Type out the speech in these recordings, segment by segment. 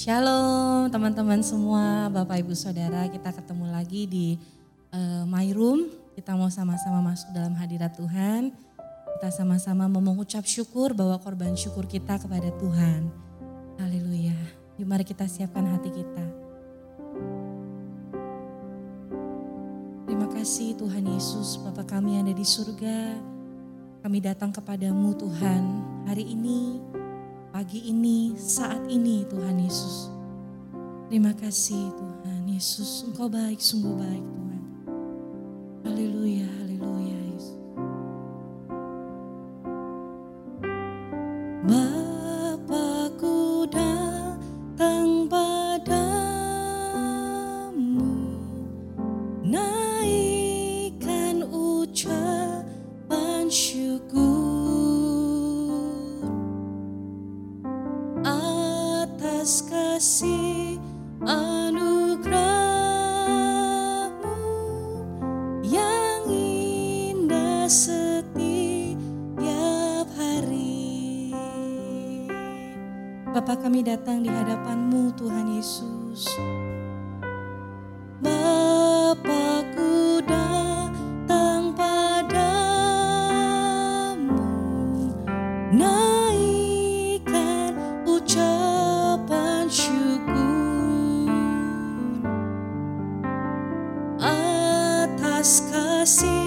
Shalom teman-teman semua, Bapak Ibu Saudara, kita ketemu lagi di uh, My Room. Kita mau sama-sama masuk dalam hadirat Tuhan. Kita sama-sama mau mengucap syukur bahwa korban syukur kita kepada Tuhan. Haleluya. Yuk mari kita siapkan hati kita. Terima kasih Tuhan Yesus, Bapa kami yang ada di surga. Kami datang kepadamu Tuhan hari ini pagi ini, saat ini Tuhan Yesus. Terima kasih Tuhan Yesus, Engkau baik, sungguh baik Tuhan. Datang di hadapanmu Tuhan Yesus. Bapakku datang padamu. Naikkan ucapan syukur atas kasih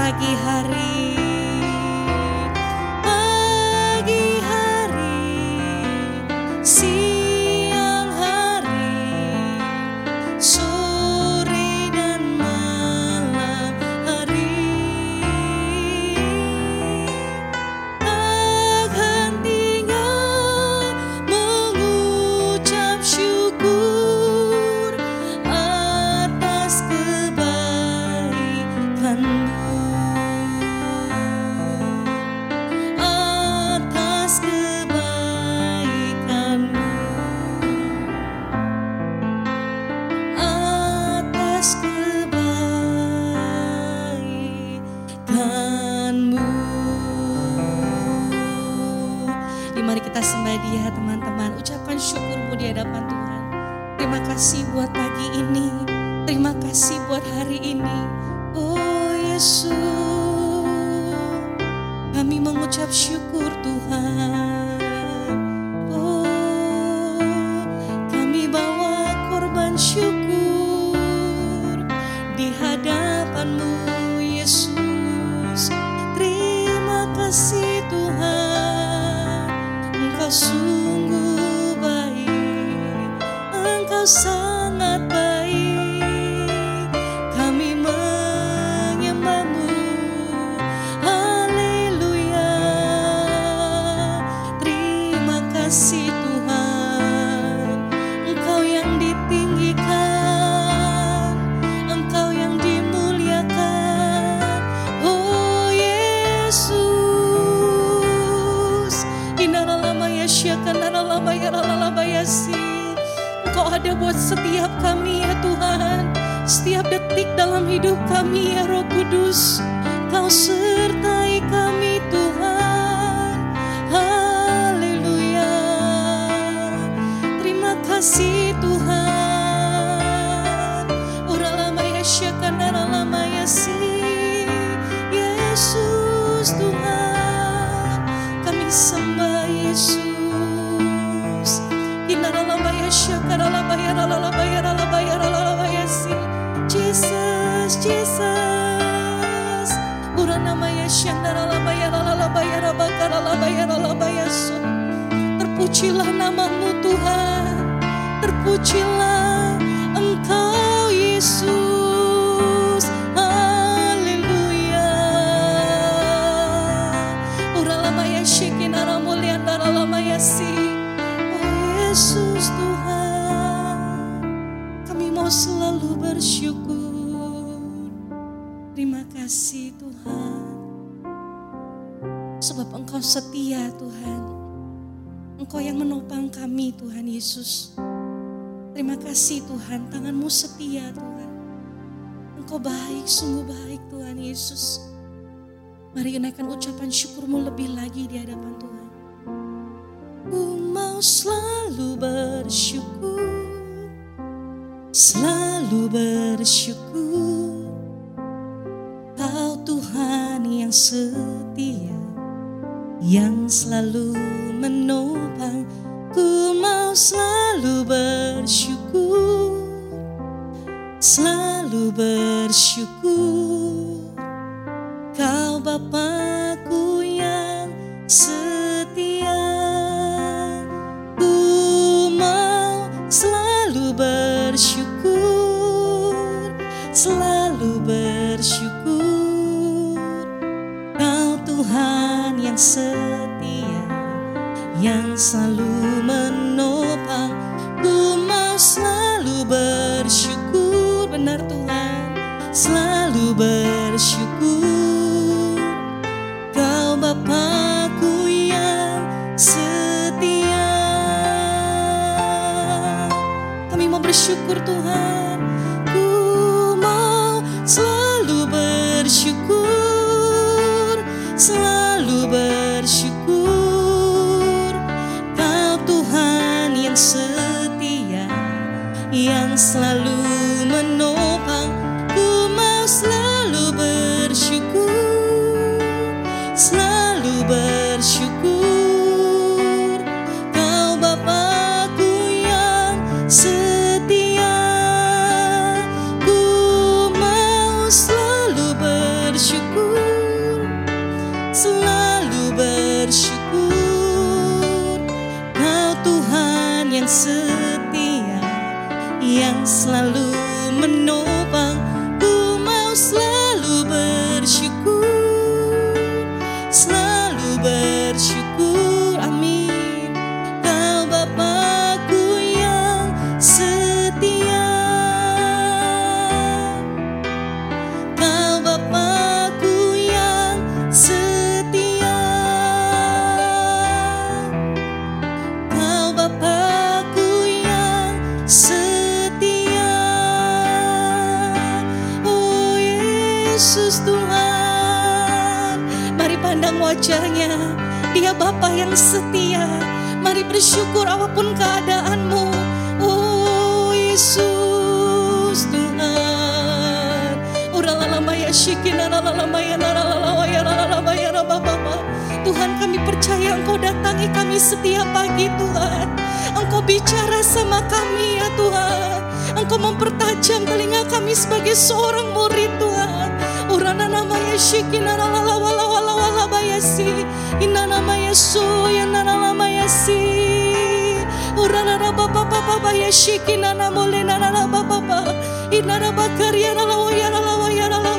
pagi hari. Pagi hari si Tuhanmu. Di mari kita sembah dia teman-teman. Ucapkan syukurmu di hadapan Tuhan. Terima kasih buat pagi ini. Terima kasih buat hari ini. Oh Yesus. Kami mengucap syukur Tuhan. Terima kasih Tuhan. Sebab Engkau setia Tuhan. Engkau yang menopang kami Tuhan Yesus. Terima kasih Tuhan, tanganmu setia Tuhan. Engkau baik, sungguh baik Tuhan Yesus. Mari kenaikan ucapan syukurmu lebih lagi di hadapan Tuhan. Ku mau selalu bersyukur, selalu bersyukur. yang setia yang selalu menopang. Ku mau selalu bersyukur selalu bersyukur. Tuhan kami percaya Engkau datangi kami setiap pagi Tuhan. Engkau bicara sama kami ya Tuhan. Engkau mempertajam telinga kami sebagai seorang murid Tuhan. Urana namanya shikina la la la la bayasi. Ina namanya su ya na la bayasi. Urana na ba ba ba ba bayasi kina na mole na na ba ba ba. Ina na ba karya na la ya la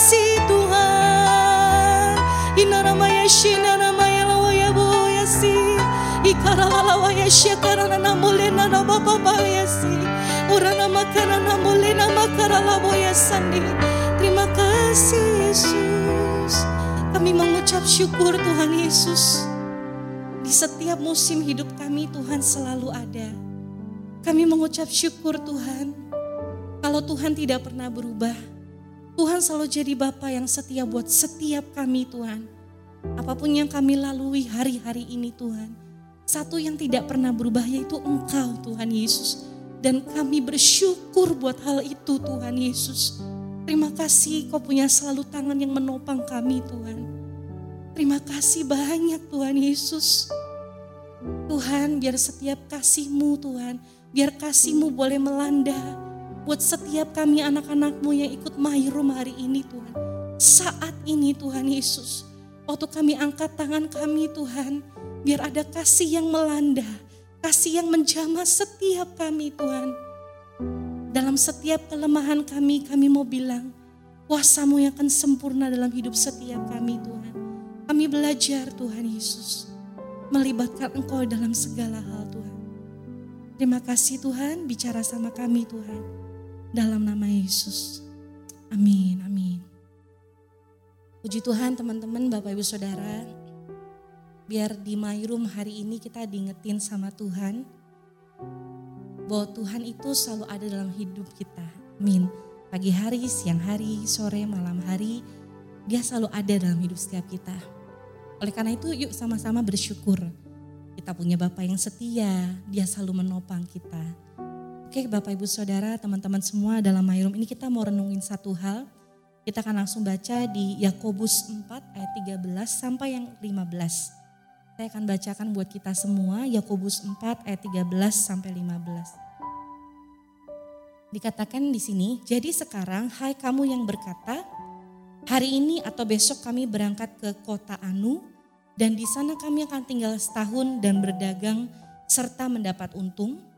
kasih Tuhan. Ina namanya shina namanya la ya bo ya si. Ikara la la ya shakara na na mole na na ba ba ba ya si. Urana makana na mole na makara la bo ya sandi. Terima kasih Yesus. Kami mengucap syukur Tuhan Yesus. Di setiap musim hidup kami Tuhan selalu ada. Kami mengucap syukur Tuhan. Kalau Tuhan tidak pernah berubah, Tuhan selalu jadi Bapa yang setia buat setiap kami Tuhan. Apa pun yang kami lalui hari-hari ini Tuhan. Satu yang tidak pernah berubah yaitu Engkau Tuhan Yesus. Dan kami bersyukur buat hal itu Tuhan Yesus. Terima kasih kau punya selalu tangan yang menopang kami Tuhan. Terima kasih banyak Tuhan Yesus. Tuhan biar setiap kasihmu Tuhan, biar kasihmu boleh melanda buat setiap kami anak-anakmu yang ikut Mahrum hari ini Tuhan. Saat ini Tuhan Yesus, waktu kami angkat tangan kami Tuhan, biar ada kasih yang melanda, kasih yang menjamah setiap kami Tuhan. Dalam setiap kelemahan kami, kami mau bilang, kuasamu yang akan sempurna dalam hidup setiap kami Tuhan. Kami belajar Tuhan Yesus, melibatkan Engkau dalam segala hal Tuhan. Terima kasih Tuhan, bicara sama kami Tuhan. Dalam nama Yesus. Amin, amin. Puji Tuhan teman-teman, Bapak Ibu Saudara. Biar di My Room hari ini kita diingetin sama Tuhan. Bahwa Tuhan itu selalu ada dalam hidup kita. Amin. Pagi hari, siang hari, sore, malam hari. Dia selalu ada dalam hidup setiap kita. Oleh karena itu yuk sama-sama bersyukur. Kita punya Bapak yang setia, dia selalu menopang kita. Oke Bapak Ibu Saudara, teman-teman semua dalam Mayrum ini kita mau renungin satu hal. Kita akan langsung baca di Yakobus 4 ayat 13 sampai yang 15. Saya akan bacakan buat kita semua Yakobus 4 ayat 13 sampai 15. Dikatakan di sini, jadi sekarang hai kamu yang berkata, hari ini atau besok kami berangkat ke kota Anu dan di sana kami akan tinggal setahun dan berdagang serta mendapat untung.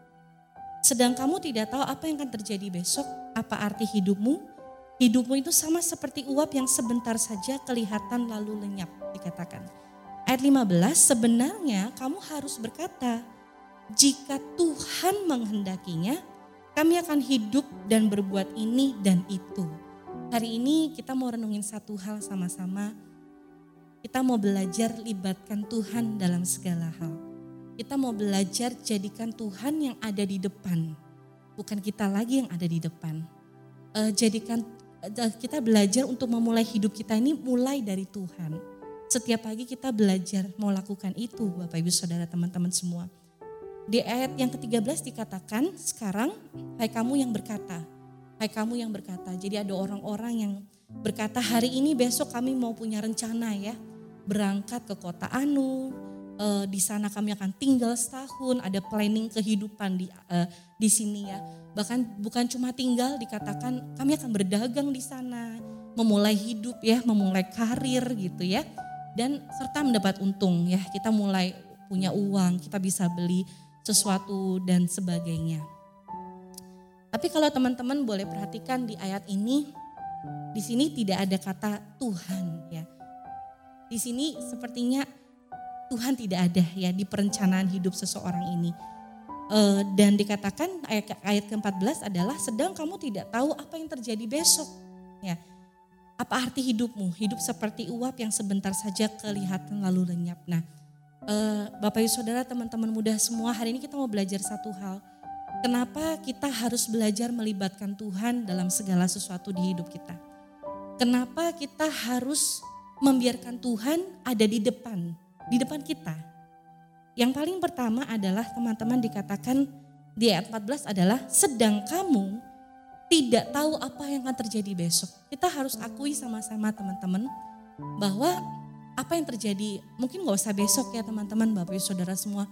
Sedang kamu tidak tahu apa yang akan terjadi besok, apa arti hidupmu. Hidupmu itu sama seperti uap yang sebentar saja kelihatan lalu lenyap, dikatakan. Ayat 15, sebenarnya kamu harus berkata, jika Tuhan menghendakinya, kami akan hidup dan berbuat ini dan itu. Hari ini kita mau renungin satu hal sama-sama. Kita mau belajar libatkan Tuhan dalam segala hal. Kita mau belajar jadikan Tuhan yang ada di depan. Bukan kita lagi yang ada di depan. Uh, jadikan uh, kita belajar untuk memulai hidup kita ini mulai dari Tuhan. Setiap pagi kita belajar mau lakukan itu Bapak Ibu Saudara teman-teman semua. Di ayat yang ke-13 dikatakan, sekarang hai kamu yang berkata, hai kamu yang berkata. Jadi ada orang-orang yang berkata hari ini besok kami mau punya rencana ya, berangkat ke kota Anu, e, di sana kami akan tinggal setahun, ada planning kehidupan di e, di sini ya. Bahkan bukan cuma tinggal dikatakan kami akan berdagang di sana, memulai hidup ya, memulai karir gitu ya. Dan serta mendapat untung ya, kita mulai punya uang, kita bisa beli sesuatu dan sebagainya. Tapi kalau teman-teman boleh perhatikan di ayat ini, di sini tidak ada kata Tuhan ya. Di sini sepertinya Tuhan tidak ada ya di perencanaan hidup seseorang ini. E, dan dikatakan ayat, ayat ke-14 adalah sedang kamu tidak tahu apa yang terjadi besok. Ya. Apa arti hidupmu? Hidup seperti uap yang sebentar saja kelihatan lalu lenyap. Nah, uh, Bapak Ibu Saudara, teman-teman muda semua, hari ini kita mau belajar satu hal. Kenapa kita harus belajar melibatkan Tuhan dalam segala sesuatu di hidup kita? Kenapa kita harus membiarkan Tuhan ada di depan, di depan kita. Yang paling pertama adalah teman-teman dikatakan di ayat 14 adalah sedang kamu tidak tahu apa yang akan terjadi besok. Kita harus akui sama-sama teman-teman bahwa apa yang terjadi mungkin gak usah besok ya teman-teman Bapak Ibu Saudara semua.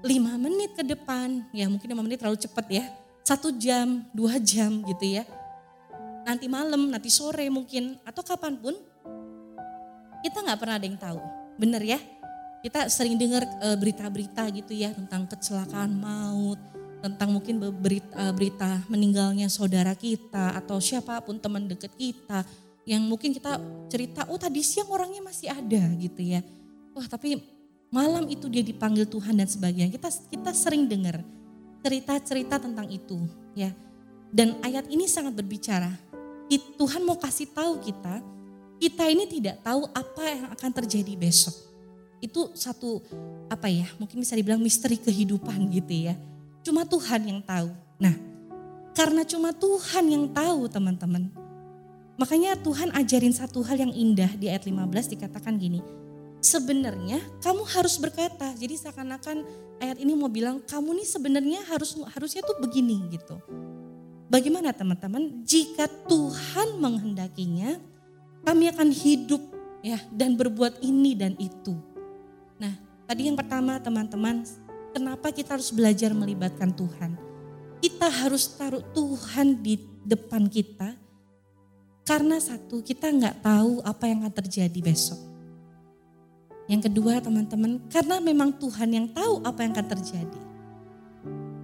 Lima menit ke depan, ya mungkin lima menit terlalu cepat ya. Satu jam, dua jam gitu ya. Nanti malam, nanti sore mungkin, atau kapan pun kita nggak pernah ada yang tahu. Bener ya? Kita sering dengar uh, berita-berita gitu ya tentang kecelakaan maut, tentang mungkin berita, uh, berita meninggalnya saudara kita atau siapa pun teman dekat kita yang mungkin kita cerita, oh tadi siang orangnya masih ada gitu ya. Wah tapi malam itu dia dipanggil Tuhan dan sebagainya. Kita kita sering dengar cerita-cerita tentang itu ya. Dan ayat ini sangat berbicara. Tuhan mau kasih tahu kita kita ini tidak tahu apa yang akan terjadi besok. Itu satu apa ya, mungkin bisa dibilang misteri kehidupan gitu ya. Cuma Tuhan yang tahu. Nah, karena cuma Tuhan yang tahu teman-teman. Makanya Tuhan ajarin satu hal yang indah di ayat 15 dikatakan gini. Sebenarnya kamu harus berkata. Jadi seakan-akan ayat ini mau bilang kamu nih sebenarnya harus harusnya tuh begini gitu. Bagaimana teman-teman? Jika Tuhan menghendakinya, kami akan hidup ya dan berbuat ini dan itu. Nah, tadi yang pertama teman-teman, kenapa kita harus belajar melibatkan Tuhan? Kita harus taruh Tuhan di depan kita karena satu kita nggak tahu apa yang akan terjadi besok. Yang kedua teman-teman, karena memang Tuhan yang tahu apa yang akan terjadi.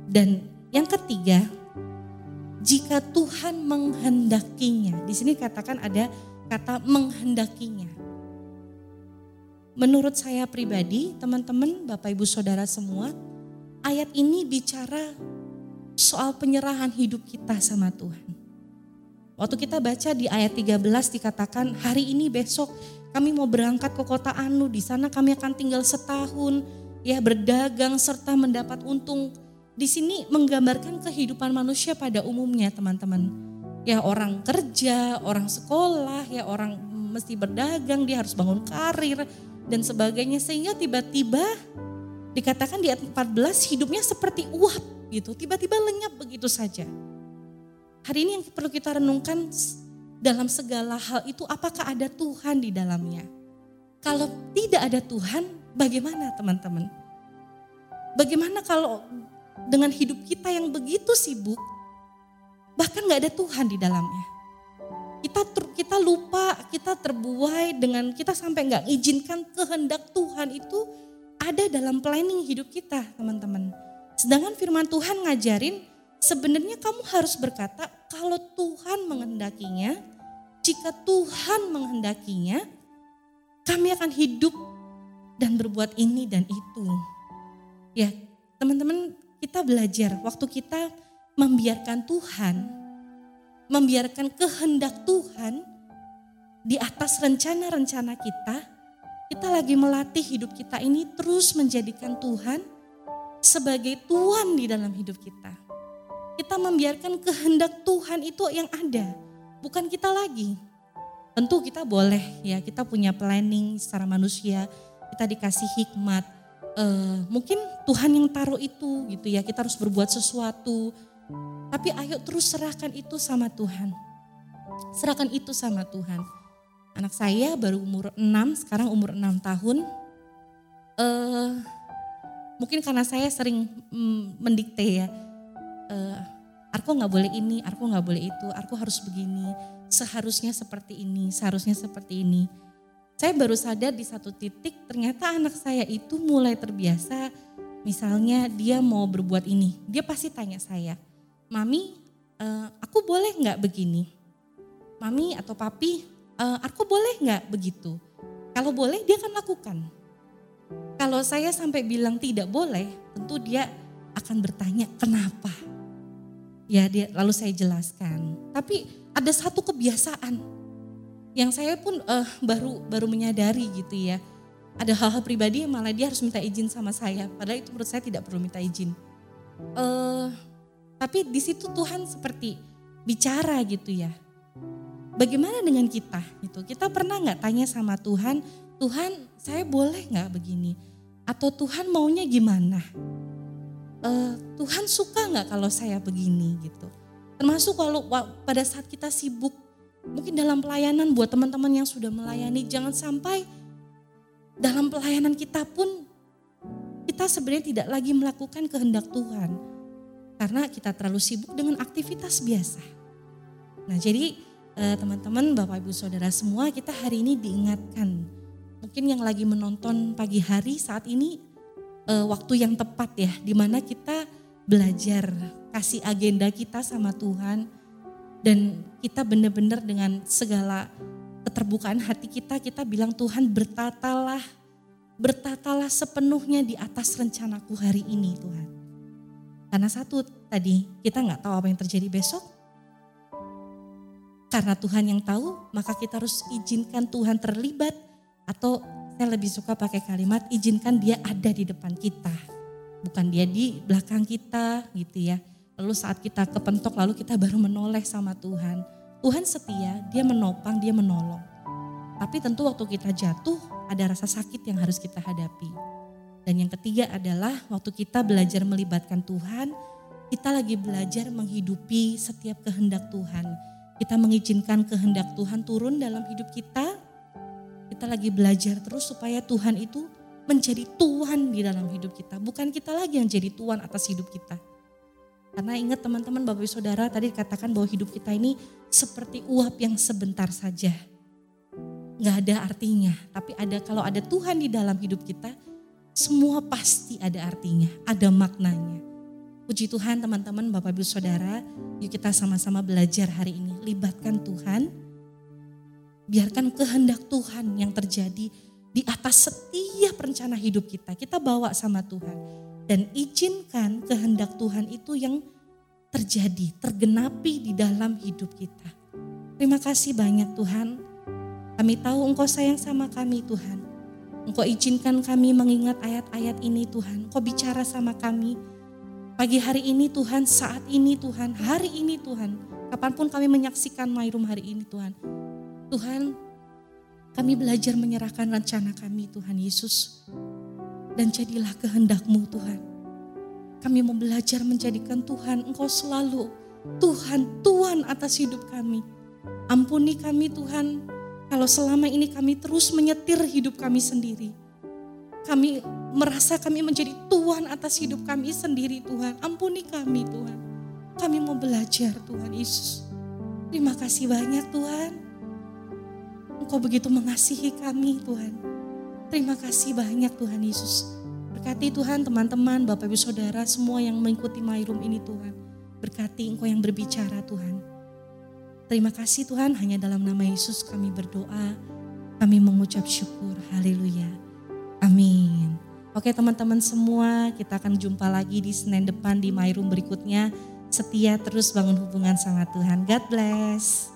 Dan yang ketiga, jika Tuhan menghendakinya, di sini katakan ada kata menghendakinya. Menurut saya pribadi, teman-teman, Bapak Ibu Saudara semua, ayat ini bicara soal penyerahan hidup kita sama Tuhan. Waktu kita baca di ayat 13 dikatakan hari ini besok kami mau berangkat ke kota Anu, di sana kami akan tinggal setahun, ya berdagang serta mendapat untung. Di sini menggambarkan kehidupan manusia pada umumnya teman-teman ya orang kerja, orang sekolah, ya orang mesti berdagang, dia harus bangun karir dan sebagainya sehingga tiba-tiba dikatakan di ayat 14 hidupnya seperti uap gitu, tiba-tiba lenyap begitu saja. Hari ini yang perlu kita renungkan dalam segala hal itu apakah ada Tuhan di dalamnya? Kalau tidak ada Tuhan, bagaimana teman-teman? Bagaimana kalau dengan hidup kita yang begitu sibuk, Bahkan gak ada Tuhan di dalamnya. Kita ter, kita lupa, kita terbuai dengan kita sampai nggak izinkan kehendak Tuhan itu ada dalam planning hidup kita, teman-teman. Sedangkan firman Tuhan ngajarin sebenarnya kamu harus berkata kalau Tuhan menghendakinya, jika Tuhan menghendakinya, kami akan hidup dan berbuat ini dan itu. Ya, teman-teman, kita belajar waktu kita membiarkan Tuhan, membiarkan kehendak Tuhan di atas rencana-rencana kita, kita lagi melatih hidup kita ini terus menjadikan Tuhan sebagai Tuhan di dalam hidup kita. Kita membiarkan kehendak Tuhan itu yang ada, bukan kita lagi. Tentu kita boleh ya, kita punya planning secara manusia, kita dikasih hikmat. Uh, mungkin Tuhan yang taruh itu gitu ya, kita harus berbuat sesuatu, tapi ayo terus serahkan itu sama Tuhan. Serahkan itu sama Tuhan. Anak saya baru umur 6, sekarang umur 6 tahun. Uh, mungkin karena saya sering mm, mendikte ya. Uh, Arko nggak boleh ini, Arko nggak boleh itu, Arko harus begini, seharusnya seperti ini, seharusnya seperti ini. Saya baru sadar di satu titik ternyata anak saya itu mulai terbiasa misalnya dia mau berbuat ini, dia pasti tanya saya, Mami, uh, aku boleh nggak begini? Mami atau Papi, uh, aku boleh nggak begitu? Kalau boleh dia akan lakukan. Kalau saya sampai bilang tidak boleh, tentu dia akan bertanya kenapa. Ya dia lalu saya jelaskan. Tapi ada satu kebiasaan yang saya pun uh, baru baru menyadari gitu ya. Ada hal-hal pribadi yang malah dia harus minta izin sama saya. Padahal itu menurut saya tidak perlu minta izin. Uh, tapi di situ Tuhan seperti bicara gitu ya. bagaimana dengan kita gitu? Kita pernah nggak tanya sama Tuhan, Tuhan saya boleh nggak begini? Atau Tuhan maunya gimana? Uh, Tuhan suka nggak kalau saya begini gitu? Termasuk kalau pada saat kita sibuk, mungkin dalam pelayanan buat teman-teman yang sudah melayani, jangan sampai dalam pelayanan kita pun kita sebenarnya tidak lagi melakukan kehendak Tuhan. Karena kita terlalu sibuk dengan aktivitas biasa. Nah jadi eh, teman-teman, Bapak Ibu Saudara semua kita hari ini diingatkan. Mungkin yang lagi menonton pagi hari saat ini eh, waktu yang tepat ya. Di mana kita belajar kasih agenda kita sama Tuhan. Dan kita benar-benar dengan segala keterbukaan hati kita, kita bilang Tuhan bertatalah bertatalah sepenuhnya di atas rencanaku hari ini Tuhan. Karena satu tadi kita nggak tahu apa yang terjadi besok. Karena Tuhan yang tahu, maka kita harus izinkan Tuhan terlibat atau saya lebih suka pakai kalimat izinkan dia ada di depan kita. Bukan dia di belakang kita gitu ya. Lalu saat kita kepentok lalu kita baru menoleh sama Tuhan. Tuhan setia, dia menopang, dia menolong. Tapi tentu waktu kita jatuh ada rasa sakit yang harus kita hadapi. Dan yang ketiga adalah waktu kita belajar melibatkan Tuhan, kita lagi belajar menghidupi setiap kehendak Tuhan. Kita mengizinkan kehendak Tuhan turun dalam hidup kita. Kita lagi belajar terus supaya Tuhan itu menjadi Tuhan di dalam hidup kita. Bukan kita lagi yang jadi Tuhan atas hidup kita. Karena ingat teman-teman Bapak Ibu Saudara tadi dikatakan bahwa hidup kita ini seperti uap yang sebentar saja nggak ada artinya. Tapi ada kalau ada Tuhan di dalam hidup kita, semua pasti ada artinya, ada maknanya. Puji Tuhan teman-teman, Bapak Ibu Saudara, yuk kita sama-sama belajar hari ini. Libatkan Tuhan, biarkan kehendak Tuhan yang terjadi di atas setiap rencana hidup kita. Kita bawa sama Tuhan. Dan izinkan kehendak Tuhan itu yang terjadi, tergenapi di dalam hidup kita. Terima kasih banyak Tuhan kami tahu Engkau sayang sama kami Tuhan. Engkau izinkan kami mengingat ayat-ayat ini Tuhan. Engkau bicara sama kami. Pagi hari ini Tuhan, saat ini Tuhan, hari ini Tuhan. Kapan pun kami menyaksikan Mairum hari ini Tuhan. Tuhan, kami belajar menyerahkan rencana kami Tuhan Yesus. Dan jadilah kehendakmu Tuhan. Kami mau belajar menjadikan Tuhan Engkau selalu Tuhan, Tuhan atas hidup kami. Ampuni kami Tuhan kalau selama ini kami terus menyetir hidup kami sendiri. Kami merasa kami menjadi Tuhan atas hidup kami sendiri Tuhan. Ampuni kami Tuhan. Kami mau belajar Tuhan Yesus. Terima kasih banyak Tuhan. Engkau begitu mengasihi kami Tuhan. Terima kasih banyak Tuhan Yesus. Berkati Tuhan teman-teman, Bapak Ibu Saudara semua yang mengikuti My Room ini Tuhan. Berkati Engkau yang berbicara Tuhan. Terima kasih Tuhan, hanya dalam nama Yesus kami berdoa, kami mengucap syukur. Haleluya. Amin. Oke teman-teman semua, kita akan jumpa lagi di Senin depan di My berikutnya. Setia terus bangun hubungan sama Tuhan. God bless.